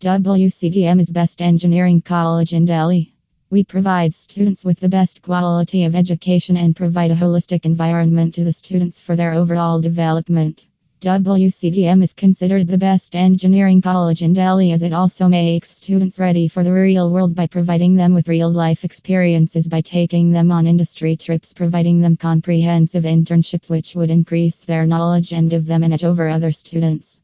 WCTM is best engineering college in Delhi. We provide students with the best quality of education and provide a holistic environment to the students for their overall development. WCTM is considered the best engineering college in Delhi as it also makes students ready for the real world by providing them with real life experiences by taking them on industry trips, providing them comprehensive internships which would increase their knowledge and give them an edge over other students.